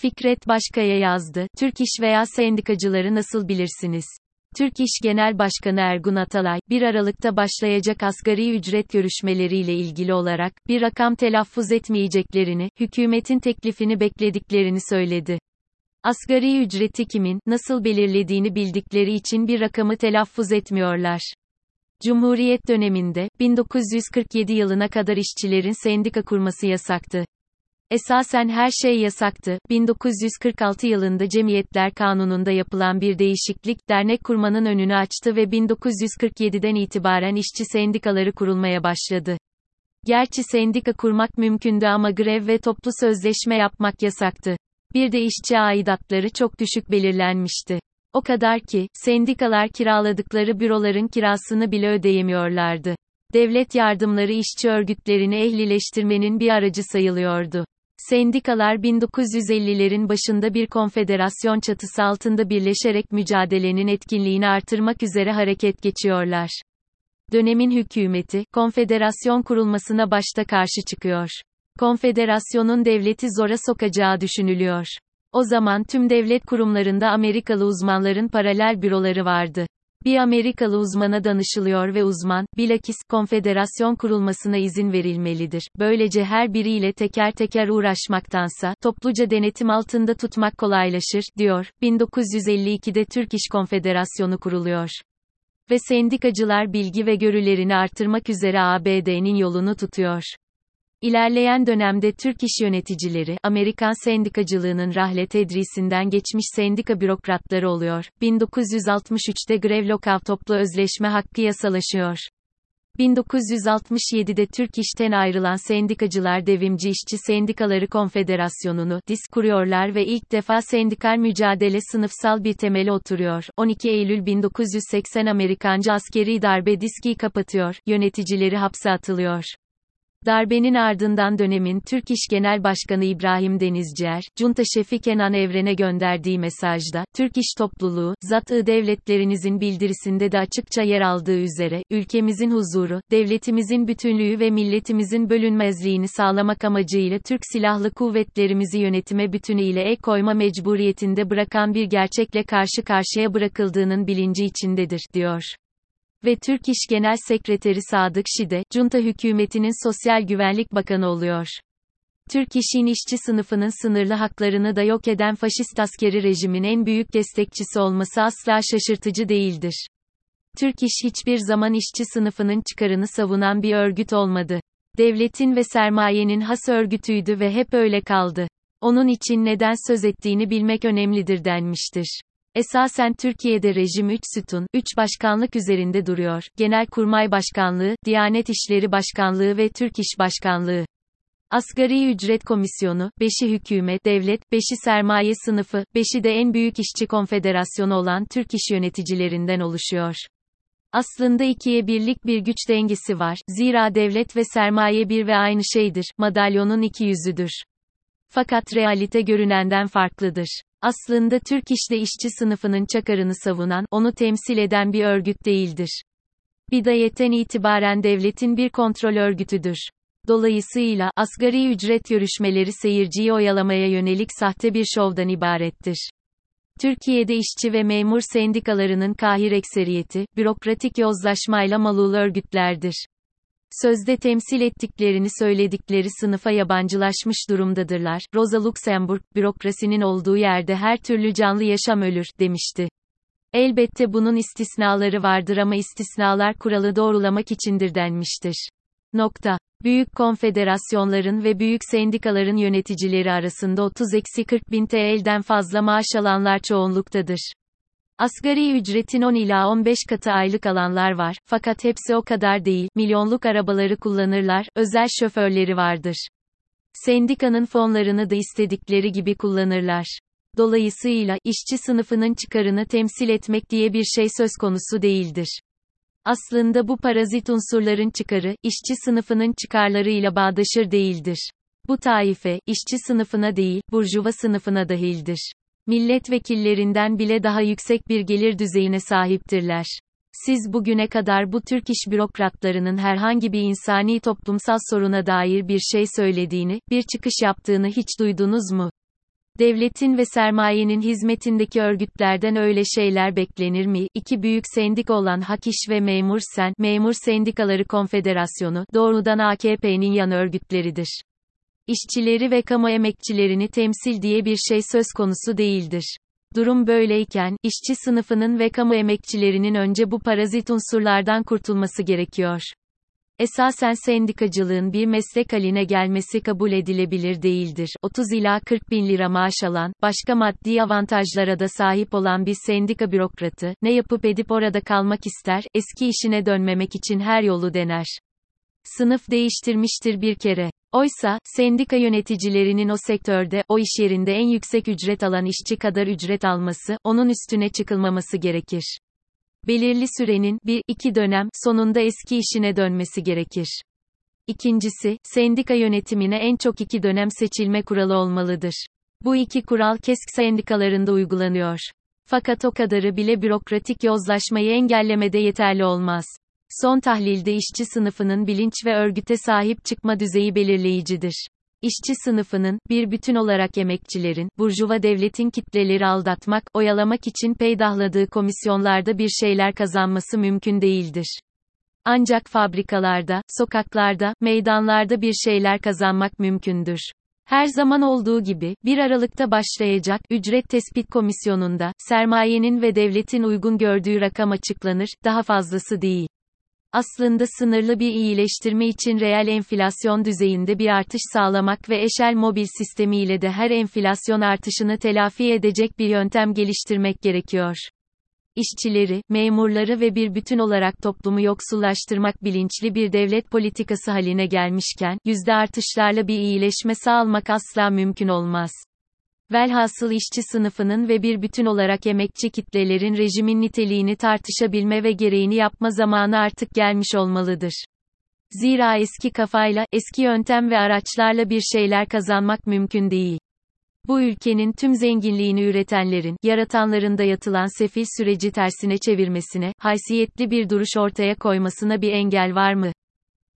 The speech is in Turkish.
Fikret Başkaya yazdı. Türk İş veya sendikacıları nasıl bilirsiniz? Türk İş Genel Başkanı Ergun Atalay, 1 Aralık'ta başlayacak asgari ücret görüşmeleriyle ilgili olarak, bir rakam telaffuz etmeyeceklerini, hükümetin teklifini beklediklerini söyledi. Asgari ücreti kimin, nasıl belirlediğini bildikleri için bir rakamı telaffuz etmiyorlar. Cumhuriyet döneminde, 1947 yılına kadar işçilerin sendika kurması yasaktı. Esasen her şey yasaktı. 1946 yılında Cemiyetler Kanunu'nda yapılan bir değişiklik, dernek kurmanın önünü açtı ve 1947'den itibaren işçi sendikaları kurulmaya başladı. Gerçi sendika kurmak mümkündü ama grev ve toplu sözleşme yapmak yasaktı. Bir de işçi aidatları çok düşük belirlenmişti. O kadar ki, sendikalar kiraladıkları büroların kirasını bile ödeyemiyorlardı. Devlet yardımları işçi örgütlerini ehlileştirmenin bir aracı sayılıyordu. Sendikalar 1950'lerin başında bir konfederasyon çatısı altında birleşerek mücadelenin etkinliğini artırmak üzere hareket geçiyorlar. Dönemin hükümeti, konfederasyon kurulmasına başta karşı çıkıyor. Konfederasyonun devleti zora sokacağı düşünülüyor. O zaman tüm devlet kurumlarında Amerikalı uzmanların paralel büroları vardı. Bir Amerikalı uzmana danışılıyor ve uzman, bilakis, konfederasyon kurulmasına izin verilmelidir. Böylece her biriyle teker teker uğraşmaktansa, topluca denetim altında tutmak kolaylaşır, diyor. 1952'de Türk İş Konfederasyonu kuruluyor. Ve sendikacılar bilgi ve görülerini artırmak üzere ABD'nin yolunu tutuyor. İlerleyen dönemde Türk iş yöneticileri, Amerikan sendikacılığının rahle tedrisinden geçmiş sendika bürokratları oluyor. 1963'te grev lockout toplu özleşme hakkı yasalaşıyor. 1967'de Türk İş'ten ayrılan sendikacılar Devimci İşçi Sendikaları Konfederasyonu'nu, DİS kuruyorlar ve ilk defa sendikal mücadele sınıfsal bir temeli oturuyor. 12 Eylül 1980 Amerikancı askeri darbe diski kapatıyor, yöneticileri hapse atılıyor. Darbenin ardından dönemin Türk İş Genel Başkanı İbrahim Denizcier, Cunta Şefi Kenan Evren'e gönderdiği mesajda, Türk İş Topluluğu, zat-ı devletlerinizin bildirisinde de açıkça yer aldığı üzere, ülkemizin huzuru, devletimizin bütünlüğü ve milletimizin bölünmezliğini sağlamak amacıyla Türk Silahlı Kuvvetlerimizi yönetime bütünüyle ek koyma mecburiyetinde bırakan bir gerçekle karşı karşıya bırakıldığının bilinci içindedir, diyor ve Türk İş Genel Sekreteri Sadık Şide, Junta hükümetinin Sosyal Güvenlik Bakanı oluyor. Türk İş'in işçi sınıfının sınırlı haklarını da yok eden faşist askeri rejimin en büyük destekçisi olması asla şaşırtıcı değildir. Türk İş hiçbir zaman işçi sınıfının çıkarını savunan bir örgüt olmadı. Devletin ve sermayenin has örgütüydü ve hep öyle kaldı. Onun için neden söz ettiğini bilmek önemlidir denmiştir. Esasen Türkiye'de rejim 3 sütun, 3 başkanlık üzerinde duruyor. Genelkurmay Başkanlığı, Diyanet İşleri Başkanlığı ve Türk İş Başkanlığı. Asgari Ücret Komisyonu, 5'i hükümet, devlet, 5'i sermaye sınıfı, 5'i de en büyük işçi konfederasyonu olan Türk İş yöneticilerinden oluşuyor. Aslında ikiye birlik bir güç dengesi var. Zira devlet ve sermaye bir ve aynı şeydir. Madalyonun iki yüzüdür. Fakat realite görünenden farklıdır. Aslında Türk İş'te işçi sınıfının çakarını savunan, onu temsil eden bir örgüt değildir. Bidayetten itibaren devletin bir kontrol örgütüdür. Dolayısıyla, asgari ücret görüşmeleri seyirciyi oyalamaya yönelik sahte bir şovdan ibarettir. Türkiye'de işçi ve memur sendikalarının kahir ekseriyeti, bürokratik yozlaşmayla malul örgütlerdir sözde temsil ettiklerini söyledikleri sınıfa yabancılaşmış durumdadırlar. Rosa Luxemburg, bürokrasinin olduğu yerde her türlü canlı yaşam ölür, demişti. Elbette bunun istisnaları vardır ama istisnalar kuralı doğrulamak içindir denmiştir. Nokta. Büyük konfederasyonların ve büyük sendikaların yöneticileri arasında 30-40 bin TL'den fazla maaş alanlar çoğunluktadır. Asgari ücretin 10 ila 15 katı aylık alanlar var, fakat hepsi o kadar değil, milyonluk arabaları kullanırlar, özel şoförleri vardır. Sendikanın fonlarını da istedikleri gibi kullanırlar. Dolayısıyla, işçi sınıfının çıkarını temsil etmek diye bir şey söz konusu değildir. Aslında bu parazit unsurların çıkarı, işçi sınıfının çıkarlarıyla bağdaşır değildir. Bu taife, işçi sınıfına değil, burjuva sınıfına dahildir milletvekillerinden bile daha yüksek bir gelir düzeyine sahiptirler. Siz bugüne kadar bu Türk iş bürokratlarının herhangi bir insani toplumsal soruna dair bir şey söylediğini, bir çıkış yaptığını hiç duydunuz mu? Devletin ve sermayenin hizmetindeki örgütlerden öyle şeyler beklenir mi? İki büyük sendik olan Hak İş ve Memur Sen, Memur Sendikaları Konfederasyonu, doğrudan AKP'nin yan örgütleridir. İşçileri ve kamu emekçilerini temsil diye bir şey söz konusu değildir. Durum böyleyken, işçi sınıfının ve kamu emekçilerinin önce bu parazit unsurlardan kurtulması gerekiyor. Esasen sendikacılığın bir meslek haline gelmesi kabul edilebilir değildir. 30 ila 40 bin lira maaş alan, başka maddi avantajlara da sahip olan bir sendika bürokratı, ne yapıp edip orada kalmak ister, eski işine dönmemek için her yolu dener. Sınıf değiştirmiştir bir kere. Oysa, sendika yöneticilerinin o sektörde, o iş yerinde en yüksek ücret alan işçi kadar ücret alması, onun üstüne çıkılmaması gerekir. Belirli sürenin, bir, iki dönem, sonunda eski işine dönmesi gerekir. İkincisi, sendika yönetimine en çok iki dönem seçilme kuralı olmalıdır. Bu iki kural KESK sendikalarında uygulanıyor. Fakat o kadarı bile bürokratik yozlaşmayı engellemede yeterli olmaz. Son tahlilde işçi sınıfının bilinç ve örgüte sahip çıkma düzeyi belirleyicidir. İşçi sınıfının, bir bütün olarak emekçilerin, burjuva devletin kitleleri aldatmak, oyalamak için peydahladığı komisyonlarda bir şeyler kazanması mümkün değildir. Ancak fabrikalarda, sokaklarda, meydanlarda bir şeyler kazanmak mümkündür. Her zaman olduğu gibi, 1 Aralık'ta başlayacak, ücret tespit komisyonunda, sermayenin ve devletin uygun gördüğü rakam açıklanır, daha fazlası değil. Aslında sınırlı bir iyileştirme için reel enflasyon düzeyinde bir artış sağlamak ve eşel mobil sistemiyle de her enflasyon artışını telafi edecek bir yöntem geliştirmek gerekiyor. İşçileri, memurları ve bir bütün olarak toplumu yoksullaştırmak bilinçli bir devlet politikası haline gelmişken, yüzde artışlarla bir iyileşme sağlamak asla mümkün olmaz. Velhasıl işçi sınıfının ve bir bütün olarak emekçi kitlelerin rejimin niteliğini tartışabilme ve gereğini yapma zamanı artık gelmiş olmalıdır. Zira eski kafayla, eski yöntem ve araçlarla bir şeyler kazanmak mümkün değil. Bu ülkenin tüm zenginliğini üretenlerin, yaratanların dayatılan sefil süreci tersine çevirmesine, haysiyetli bir duruş ortaya koymasına bir engel var mı?